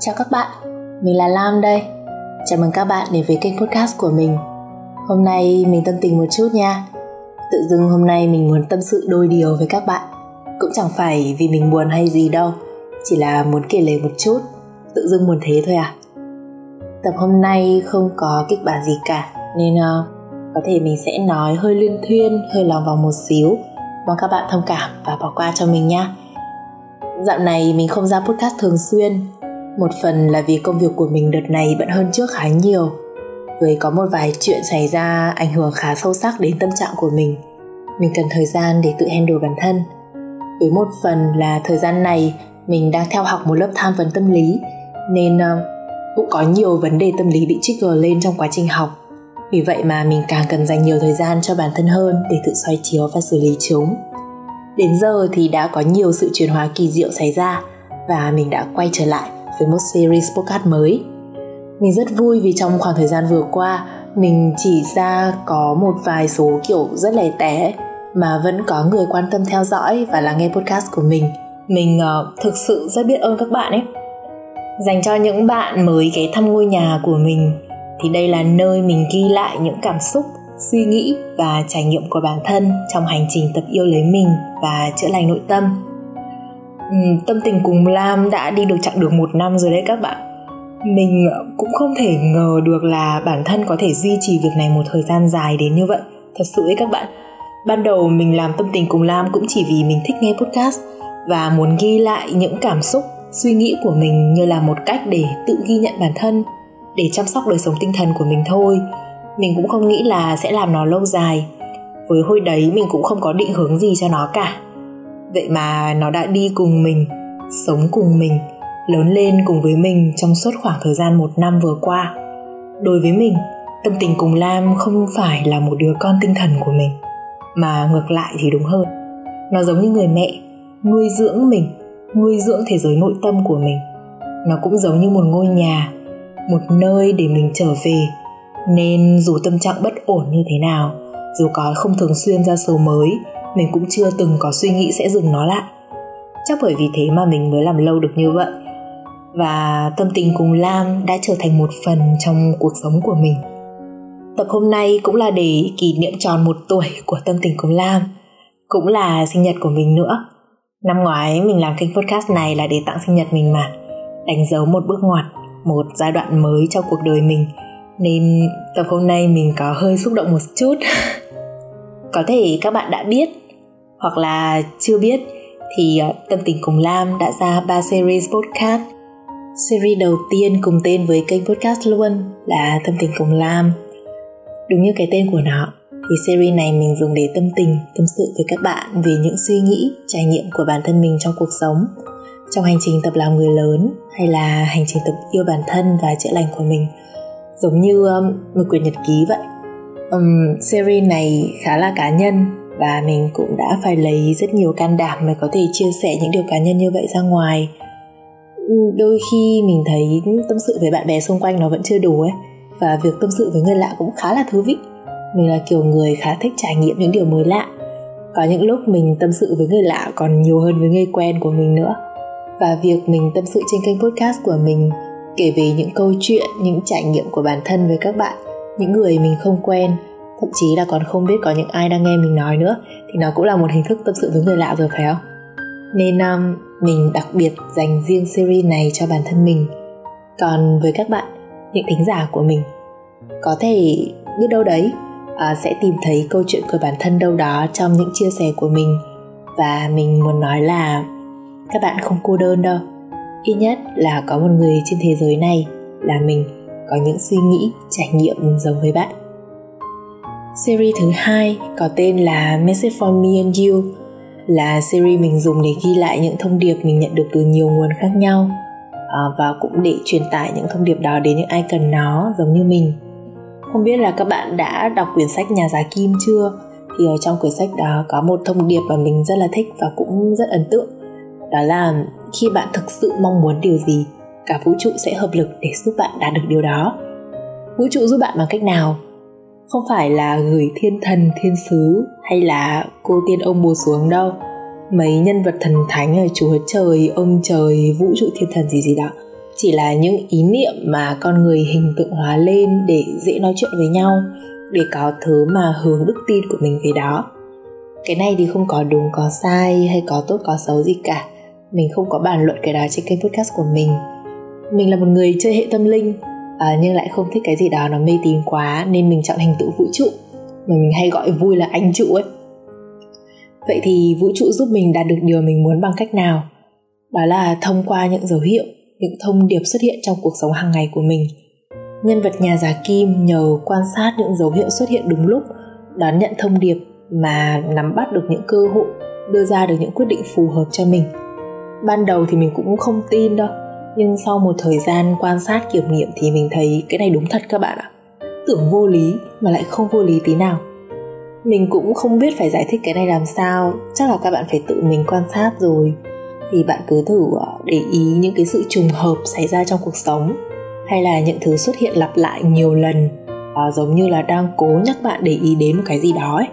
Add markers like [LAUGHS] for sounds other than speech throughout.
Chào các bạn, mình là Lam đây. Chào mừng các bạn đến với kênh podcast của mình. Hôm nay mình tâm tình một chút nha. Tự dưng hôm nay mình muốn tâm sự đôi điều với các bạn. Cũng chẳng phải vì mình buồn hay gì đâu, chỉ là muốn kể lể một chút, tự dưng muốn thế thôi à. Tập hôm nay không có kịch bản gì cả, nên uh, có thể mình sẽ nói hơi liên thuyên, hơi lòng vòng một xíu. Mong các bạn thông cảm và bỏ qua cho mình nha. Dạo này mình không ra podcast thường xuyên một phần là vì công việc của mình đợt này bận hơn trước khá nhiều. Với có một vài chuyện xảy ra ảnh hưởng khá sâu sắc đến tâm trạng của mình. Mình cần thời gian để tự handle bản thân. Với một phần là thời gian này mình đang theo học một lớp tham vấn tâm lý Nên uh, cũng có nhiều vấn đề tâm lý bị trigger lên trong quá trình học. Vì vậy mà mình càng cần dành nhiều thời gian cho bản thân hơn để tự xoay chiếu và xử lý chúng. Đến giờ thì đã có nhiều sự chuyển hóa kỳ diệu xảy ra và mình đã quay trở lại với một series podcast mới. Mình rất vui vì trong khoảng thời gian vừa qua mình chỉ ra có một vài số kiểu rất lẻ tẻ mà vẫn có người quan tâm theo dõi và lắng nghe podcast của mình. Mình uh, thực sự rất biết ơn các bạn ấy. Dành cho những bạn mới ghé thăm ngôi nhà của mình thì đây là nơi mình ghi lại những cảm xúc suy nghĩ và trải nghiệm của bản thân trong hành trình tập yêu lấy mình và chữa lành nội tâm tâm tình cùng lam đã đi được chặng đường một năm rồi đấy các bạn. Mình ờ, cũng không thể ngờ được là bản thân có thể duy trì việc này một thời gian dài đến như vậy. Thật sự ấy các bạn, ban đầu mình làm tâm tình cùng lam cũng chỉ vì mình thích nghe podcast và muốn ghi lại những cảm xúc, suy nghĩ của mình như là một cách để tự ghi nhận bản thân, để chăm sóc đời sống tinh thần của mình thôi. Mình cũng không nghĩ là sẽ làm nó lâu dài. Với hồi đấy mình cũng không có định hướng gì cho nó cả vậy mà nó đã đi cùng mình, sống cùng mình, lớn lên cùng với mình trong suốt khoảng thời gian một năm vừa qua. Đối với mình, tâm tình cùng lam không phải là một đứa con tinh thần của mình, mà ngược lại thì đúng hơn. Nó giống như người mẹ, nuôi dưỡng mình, nuôi dưỡng thế giới nội tâm của mình. Nó cũng giống như một ngôi nhà, một nơi để mình trở về. Nên dù tâm trạng bất ổn như thế nào, dù có không thường xuyên ra số mới mình cũng chưa từng có suy nghĩ sẽ dừng nó lại. Chắc bởi vì thế mà mình mới làm lâu được như vậy. Và tâm tình cùng lam đã trở thành một phần trong cuộc sống của mình. Tập hôm nay cũng là để kỷ niệm tròn một tuổi của tâm tình cùng lam, cũng là sinh nhật của mình nữa. Năm ngoái, mình làm kênh podcast này là để tặng sinh nhật mình mà. Đánh dấu một bước ngoặt, một giai đoạn mới trong cuộc đời mình. Nên tập hôm nay mình có hơi xúc động một chút. [LAUGHS] có thể các bạn đã biết hoặc là chưa biết thì ờ, tâm tình cùng lam đã ra ba series podcast. Series đầu tiên cùng tên với kênh podcast luôn là tâm tình cùng lam. Đúng như cái tên của nó thì series này mình dùng để tâm tình tâm sự với các bạn về những suy nghĩ trải nghiệm của bản thân mình trong cuộc sống trong hành trình tập làm người lớn hay là hành trình tập yêu bản thân và chữa lành của mình. Giống như um, một quyển nhật ký vậy um, series này khá là cá nhân và mình cũng đã phải lấy rất nhiều can đảm mới có thể chia sẻ những điều cá nhân như vậy ra ngoài. Đôi khi mình thấy tâm sự với bạn bè xung quanh nó vẫn chưa đủ ấy và việc tâm sự với người lạ cũng khá là thú vị. Mình là kiểu người khá thích trải nghiệm những điều mới lạ. Có những lúc mình tâm sự với người lạ còn nhiều hơn với người quen của mình nữa. Và việc mình tâm sự trên kênh podcast của mình kể về những câu chuyện những trải nghiệm của bản thân với các bạn những người mình không quen thậm chí là còn không biết có những ai đang nghe mình nói nữa thì nó cũng là một hình thức tâm sự với người lạ rồi phải không? Nên um, mình đặc biệt dành riêng series này cho bản thân mình. Còn với các bạn những thính giả của mình có thể biết đâu đấy uh, sẽ tìm thấy câu chuyện của bản thân đâu đó trong những chia sẻ của mình. Và mình muốn nói là các bạn không cô đơn đâu. Ít nhất là có một người trên thế giới này là mình có những suy nghĩ, trải nghiệm giống với bạn. Series thứ hai có tên là message for me and you là series mình dùng để ghi lại những thông điệp mình nhận được từ nhiều nguồn khác nhau à, và cũng để truyền tải những thông điệp đó đến những ai cần nó giống như mình. Không biết là các bạn đã đọc quyển sách nhà giá kim chưa? Thì ở trong quyển sách đó có một thông điệp mà mình rất là thích và cũng rất ấn tượng. Đó là khi bạn thực sự mong muốn điều gì? Cả vũ trụ sẽ hợp lực để giúp bạn đạt được điều đó. Vũ trụ giúp bạn bằng cách nào? Không phải là gửi thiên thần, thiên sứ, hay là cô tiên ông bùa xuống đâu. Mấy nhân vật thần thánh là chúa trời, ông trời, vũ trụ thiên thần gì gì đó. Chỉ là những ý niệm mà con người hình tượng hóa lên để dễ nói chuyện với nhau, để có thứ mà hướng đức tin của mình về đó. Cái này thì không có đúng, có sai, hay có tốt, có xấu gì cả. Mình không có bàn luận cái đó trên kênh podcast của mình mình là một người chơi hệ tâm linh à, nhưng lại không thích cái gì đó nó mê tín quá nên mình chọn hình tượng vũ trụ. Mà mình hay gọi vui là anh trụ ấy. Vậy thì vũ trụ giúp mình đạt được điều mình muốn bằng cách nào? Đó là thông qua những dấu hiệu những thông điệp xuất hiện trong cuộc sống hàng ngày của mình. Nhân vật nhà giả kim nhờ quan sát những dấu hiệu xuất hiện đúng lúc đón nhận thông điệp mà nắm bắt được những cơ hội đưa ra được những quyết định phù hợp cho mình. Ban đầu thì mình cũng không tin đâu nhưng sau một thời gian quan sát kiểm nghiệm thì mình thấy cái này đúng thật các bạn ạ. Tưởng vô lý mà lại không vô lý tí nào. Mình cũng không biết phải giải thích cái này làm sao. Chắc là các bạn phải tự mình quan sát rồi. Thì bạn cứ thử ờ, để ý những cái sự trùng hợp xảy ra trong cuộc sống. Hay là những thứ xuất hiện lặp lại nhiều lần à, giống như là đang cố nhắc bạn để ý đến một cái gì đó ấy.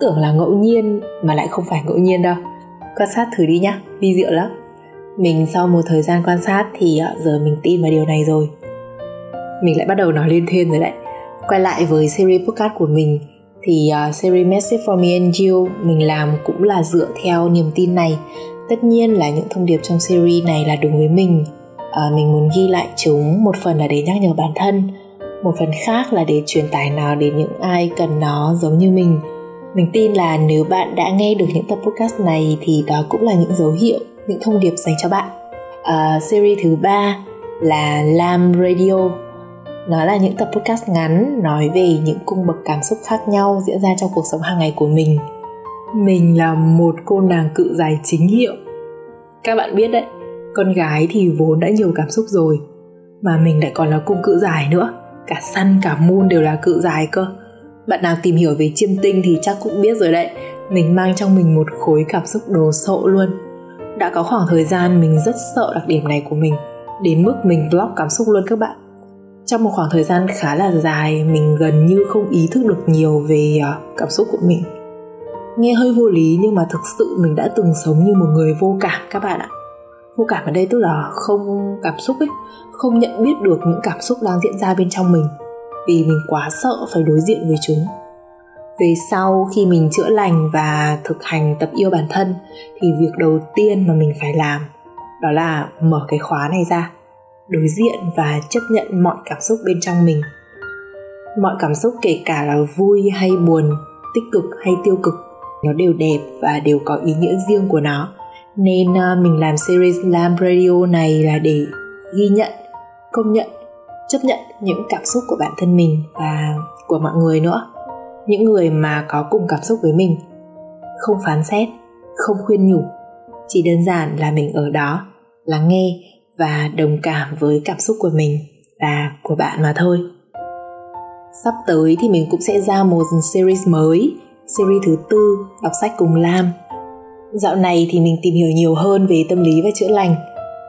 Tưởng là ngẫu nhiên mà lại không phải ngẫu nhiên đâu. Quan sát thử đi nhá vi diệu lắm mình sau một thời gian quan sát thì ờ, giờ mình tin vào điều này rồi. Mình lại bắt đầu nói lên thiên rồi đấy. Quay lại với series podcast của mình thì uh, series Message for Me and You mình làm cũng là dựa theo niềm tin này. Tất nhiên là những thông điệp trong series này là đúng với mình. Uh, mình muốn ghi lại chúng một phần là để nhắc nhở bản thân một phần khác là để truyền tải nó đến những ai cần nó giống như mình. Mình tin là nếu bạn đã nghe được những tập podcast này thì đó cũng là những dấu hiệu những thông điệp dành cho bạn. À, series thứ ba là Lam Radio. Nó là những tập podcast ngắn nói về những cung bậc cảm xúc khác nhau diễn ra trong cuộc sống hàng ngày của mình. Mình là một cô nàng cự dài chính hiệu. Các bạn biết đấy con gái thì vốn đã nhiều cảm xúc rồi mà mình lại còn là cung cự dài nữa. Cả săn cả moon đều là cự dài cơ. Bạn nào tìm hiểu về chiêm tinh thì chắc cũng biết rồi đấy mình mang trong mình một khối cảm xúc đồ sộ luôn đã có khoảng thời gian mình rất sợ đặc điểm này của mình, đến mức mình block cảm xúc luôn các bạn. Trong một khoảng thời gian khá là dài, mình gần như không ý thức được nhiều về à, cảm xúc của mình. Nghe hơi vô lý nhưng mà thực sự mình đã từng sống như một người vô cảm các bạn ạ. Vô cảm ở đây tức là không cảm xúc ấy, không nhận biết được những cảm xúc đang diễn ra bên trong mình, vì mình quá sợ phải đối diện với chúng về sau khi mình chữa lành và thực hành tập yêu bản thân thì việc đầu tiên mà mình phải làm đó là mở cái khóa này ra đối diện và chấp nhận mọi cảm xúc bên trong mình. Mọi cảm xúc kể cả là vui hay buồn tích cực hay tiêu cực nó đều đẹp và đều có ý nghĩa riêng của nó. Nên uh, mình làm series Lam Radio này là để ghi nhận công nhận chấp nhận những cảm xúc của bản thân mình và của mọi người nữa những người mà có cùng cảm xúc với mình. Không phán xét, không khuyên nhủ, chỉ đơn giản là mình ở đó, lắng nghe và đồng cảm với cảm xúc của mình và của bạn mà thôi. Sắp tới thì mình cũng sẽ ra một series mới, series thứ tư, đọc sách cùng lam. Dạo này thì mình tìm hiểu nhiều hơn về tâm lý và chữa lành.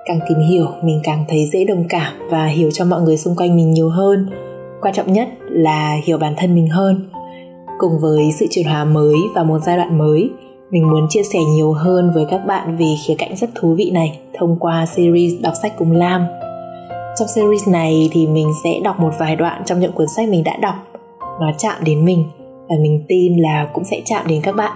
Càng tìm hiểu, mình càng thấy dễ đồng cảm và hiểu cho mọi người xung quanh mình nhiều hơn. Quan trọng nhất là hiểu bản thân mình hơn cùng với sự chuyển hóa mới và một giai đoạn mới, mình muốn chia sẻ nhiều hơn với các bạn về khía cạnh rất thú vị này thông qua series đọc sách cùng lam. Trong series này thì mình sẽ đọc một vài đoạn trong những cuốn sách mình đã đọc. Nó chạm đến mình và mình tin là cũng sẽ chạm đến các bạn.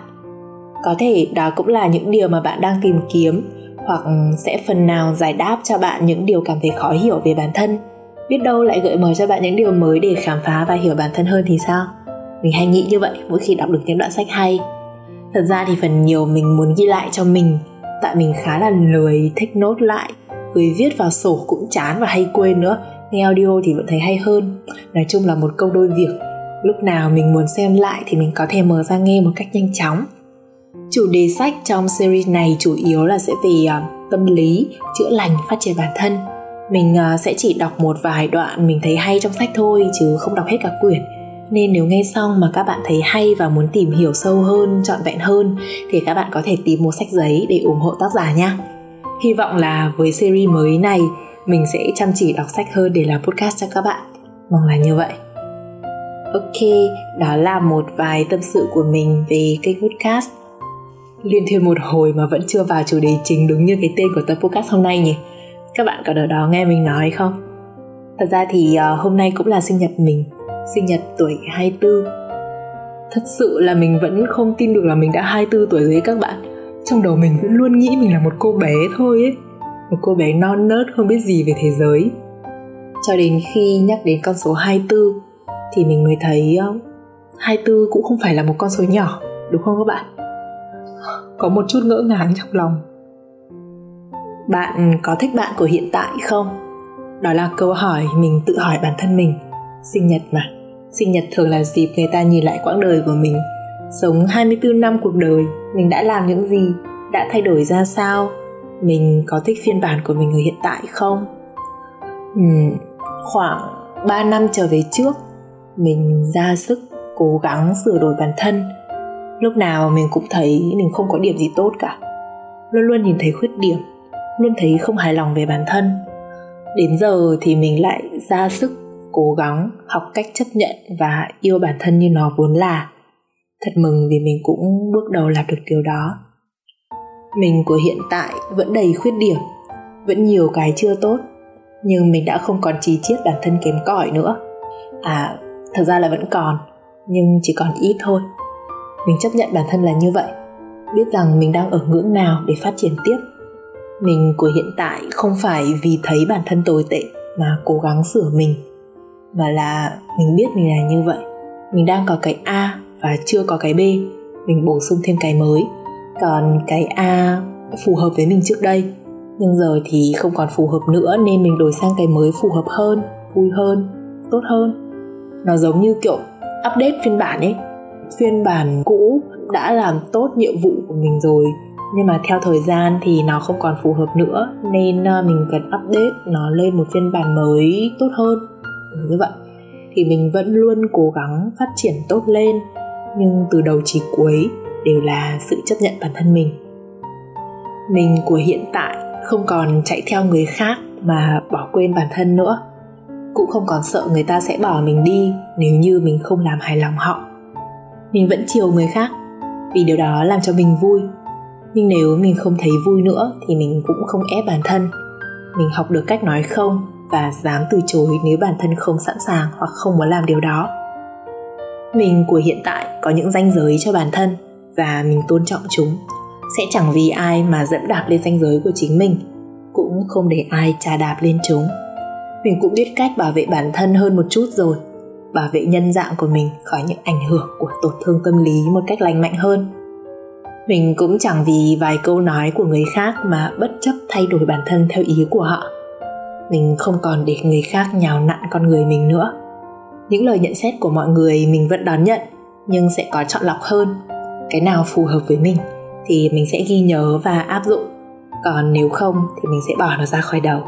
Có thể đó cũng là những điều mà bạn đang tìm kiếm hoặc sẽ phần nào giải đáp cho bạn những điều cảm thấy khó hiểu về bản thân. Biết đâu lại gợi mở cho bạn những điều mới để khám phá và hiểu bản thân hơn thì sao? Mình hay nghĩ như vậy mỗi khi đọc được những đoạn sách hay. Thật ra thì phần nhiều mình muốn ghi lại cho mình tại mình khá là lười thích nốt lại với viết vào sổ cũng chán và hay quên nữa. Nghe audio thì vẫn thấy hay hơn. Nói chung là một câu đôi việc. Lúc nào mình muốn xem lại thì mình có thể mở ra nghe một cách nhanh chóng. Chủ đề sách trong series này chủ yếu là sẽ về uh, tâm lý chữa lành phát triển bản thân. Mình uh, sẽ chỉ đọc một vài đoạn mình thấy hay trong sách thôi chứ không đọc hết cả quyển nên nếu nghe xong mà các bạn thấy hay và muốn tìm hiểu sâu hơn trọn vẹn hơn thì các bạn có thể tìm mua sách giấy để ủng hộ tác giả nha. Hy vọng là với series mới này mình sẽ chăm chỉ đọc sách hơn để làm podcast cho các bạn. Mong là như vậy. Ok đó là một vài tâm sự của mình về kênh podcast. Liên thuyên một hồi mà vẫn chưa vào chủ đề chính đúng như cái tên của tập podcast hôm nay nhỉ? Các bạn có ở đó nghe mình nói không? Thật ra thì uh, hôm nay cũng là sinh nhật mình sinh nhật tuổi 24 thật sự là mình vẫn không tin được là mình đã 24 tuổi rồi các bạn. Trong đầu mình vẫn luôn nghĩ mình là một cô bé thôi ấy. Một cô bé non nớt không biết gì về thế giới. Cho đến khi nhắc đến con số 24 thì mình mới thấy 24 cũng không phải là một con số nhỏ, đúng không các bạn? Có một chút ngỡ ngàng trong lòng. Bạn có thích bạn của hiện tại không? Đó là câu hỏi mình tự hỏi bản thân mình. Sinh nhật mà sinh nhật thường là dịp người ta nhìn lại quãng đời của mình. Sống 24 năm cuộc đời mình đã làm những gì đã thay đổi ra sao? Mình có thích phiên bản của mình ở hiện tại không? Uhm, khoảng 3 năm trở về trước mình ra sức cố gắng sửa đổi bản thân. Lúc nào mình cũng thấy mình không có điểm gì tốt cả. Luôn luôn nhìn thấy khuyết điểm luôn thấy không hài lòng về bản thân. Đến giờ thì mình lại ra sức cố gắng học cách chấp nhận và yêu bản thân như nó vốn là. Thật mừng vì mình cũng bước đầu làm được điều đó. Mình của hiện tại vẫn đầy khuyết điểm, vẫn nhiều cái chưa tốt, nhưng mình đã không còn trì chiết bản thân kém cỏi nữa. À thật ra là vẫn còn, nhưng chỉ còn ít thôi. Mình chấp nhận bản thân là như vậy, biết rằng mình đang ở ngưỡng nào để phát triển tiếp. Mình của hiện tại không phải vì thấy bản thân tồi tệ mà cố gắng sửa mình mà là mình biết mình là như vậy. Mình đang có cái a và chưa có cái b. Mình bổ sung thêm cái mới. Còn cái a phù hợp với mình trước đây. Nhưng giờ thì không còn phù hợp nữa nên mình đổi sang cái mới phù hợp hơn, vui hơn, tốt hơn. Nó giống như kiểu update phiên bản ấy. Phiên bản cũ đã làm tốt nhiệm vụ của mình rồi, nhưng mà theo thời gian thì nó không còn phù hợp nữa nên ờ, mình cần update nó lên một phiên bản mới tốt hơn. Ừ, như vậy. Thì mình vẫn luôn cố gắng phát triển tốt lên, nhưng từ đầu chỉ cuối đều là sự chấp nhận bản thân mình. Mình của hiện tại không còn chạy theo người khác mà bỏ quên bản thân nữa. Cũng không còn sợ người ta sẽ bỏ mình đi nếu như mình không làm hài lòng họ. Mình vẫn chiều người khác vì điều đó làm cho mình vui. Nhưng nếu mình không thấy vui nữa thì mình cũng không ép bản thân. Mình học được cách nói không và dám từ chối nếu bản thân không sẵn sàng hoặc không muốn làm điều đó. Mình của hiện tại có những ranh giới cho bản thân và mình tôn trọng chúng. Sẽ chẳng vì ai mà dẫm đạp lên ranh giới của chính mình, cũng không để ai trà đạp lên chúng. Mình cũng biết cách bảo vệ bản thân hơn một chút rồi, bảo vệ nhân dạng của mình khỏi những ảnh hưởng của tổn thương tâm lý một cách lành mạnh hơn. Mình cũng chẳng vì vài câu nói của người khác mà bất chấp thay đổi bản thân theo ý của họ mình không còn để người khác nhào nặn con người mình nữa. Những lời nhận xét của mọi người mình vẫn đón nhận, nhưng sẽ có chọn lọc hơn. Cái nào phù hợp với mình thì mình sẽ ghi nhớ và áp dụng. Còn nếu không thì mình sẽ bỏ nó ra khỏi đầu.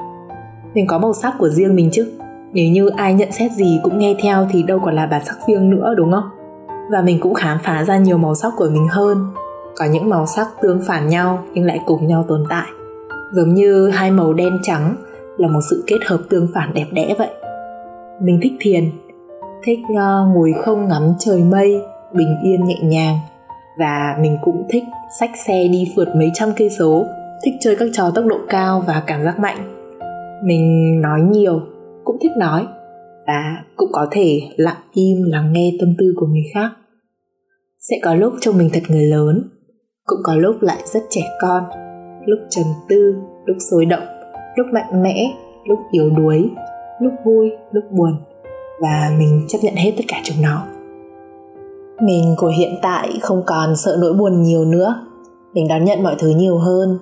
Mình có màu sắc của riêng mình chứ? Nếu như ai nhận xét gì cũng nghe theo thì đâu còn là bản sắc riêng nữa, đúng không? Và mình cũng khám phá ra nhiều màu sắc của mình hơn. Có những màu sắc tương phản nhau nhưng lại cùng nhau tồn tại. Giống như hai màu đen trắng là một sự kết hợp tương phản đẹp đẽ vậy. Mình thích thiền thích uh, ngồi không ngắm trời mây bình yên nhẹ nhàng. Và mình cũng thích xách xe đi phượt mấy trăm cây số thích chơi các trò tốc độ cao và cảm giác mạnh. Mình nói nhiều cũng thích nói và cũng có thể lặng im lắng nghe tâm tư của người khác. Sẽ có lúc trông mình thật người lớn cũng có lúc lại rất trẻ con lúc trầm tư lúc sôi động lúc mạnh mẽ, lúc yếu đuối, lúc vui, lúc buồn. Và mình chấp nhận hết tất cả chúng nó. Mình của hiện tại không còn sợ nỗi buồn nhiều nữa. Mình đón nhận mọi thứ nhiều hơn.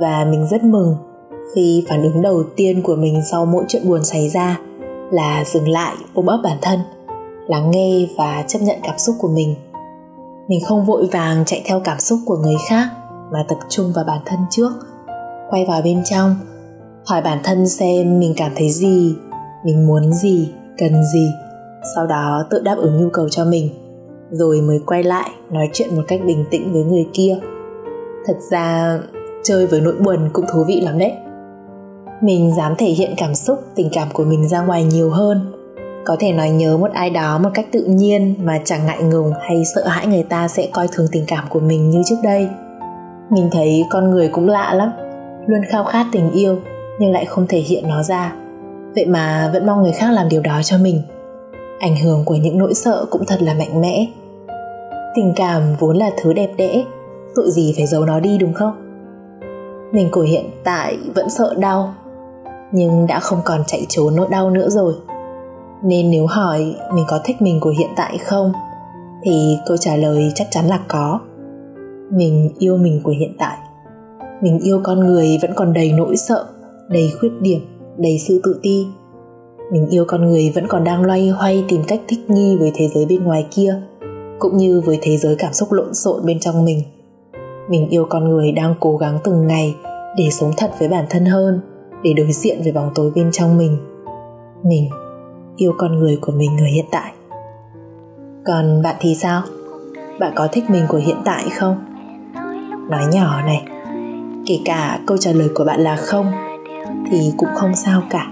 Và mình rất mừng khi phản ứng đầu tiên của mình sau mỗi chuyện buồn xảy ra là dừng lại, ôm ấp bản thân, lắng nghe và chấp nhận cảm xúc của mình. Mình không vội vàng chạy theo cảm xúc của người khác mà tập trung vào bản thân trước, quay vào bên trong hỏi bản thân xem mình cảm thấy gì, mình muốn gì, cần gì. Sau đó tự đáp ứng nhu cầu cho mình, rồi mới quay lại nói chuyện một cách bình tĩnh với người kia. Thật ra, chơi với nỗi buồn cũng thú vị lắm đấy. Mình dám thể hiện cảm xúc, tình cảm của mình ra ngoài nhiều hơn. Có thể nói nhớ một ai đó một cách tự nhiên mà chẳng ngại ngùng hay sợ hãi người ta sẽ coi thường tình cảm của mình như trước đây. Mình thấy con người cũng lạ lắm, luôn khao khát tình yêu nhưng lại không thể hiện nó ra. Vậy mà vẫn mong người khác làm điều đó cho mình. Ảnh hưởng của những nỗi sợ cũng thật là mạnh mẽ. Tình cảm vốn là thứ đẹp đẽ, tội gì phải giấu nó đi đúng không? Mình của hiện tại vẫn sợ đau, nhưng đã không còn chạy trốn nỗi đau nữa rồi. Nên nếu hỏi mình có thích mình của hiện tại không, thì câu trả lời chắc chắn là có. Mình yêu mình của hiện tại. Mình yêu con người vẫn còn đầy nỗi sợ đầy khuyết điểm, đầy sự tự ti. Mình yêu con người vẫn còn đang loay hoay tìm cách thích nghi với thế giới bên ngoài kia, cũng như với thế giới cảm xúc lộn xộn bên trong mình. Mình yêu con người đang cố gắng từng ngày để sống thật với bản thân hơn, để đối diện với bóng tối bên trong mình. Mình, yêu con người của mình ở hiện tại. Còn bạn thì sao? Bạn có thích mình của hiện tại không? Nói nhỏ này, kể cả câu trả lời của bạn là không thì cũng không sao cả.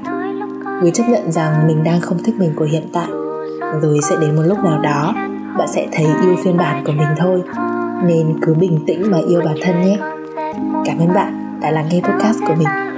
Cứ chấp nhận rằng mình đang không thích mình của hiện tại. Rồi sẽ đến một lúc nào đó, bạn sẽ thấy yêu phiên bản của mình thôi. Nên cứ bình tĩnh mà yêu bản thân nhé. Cảm ơn bạn đã lắng nghe podcast của mình.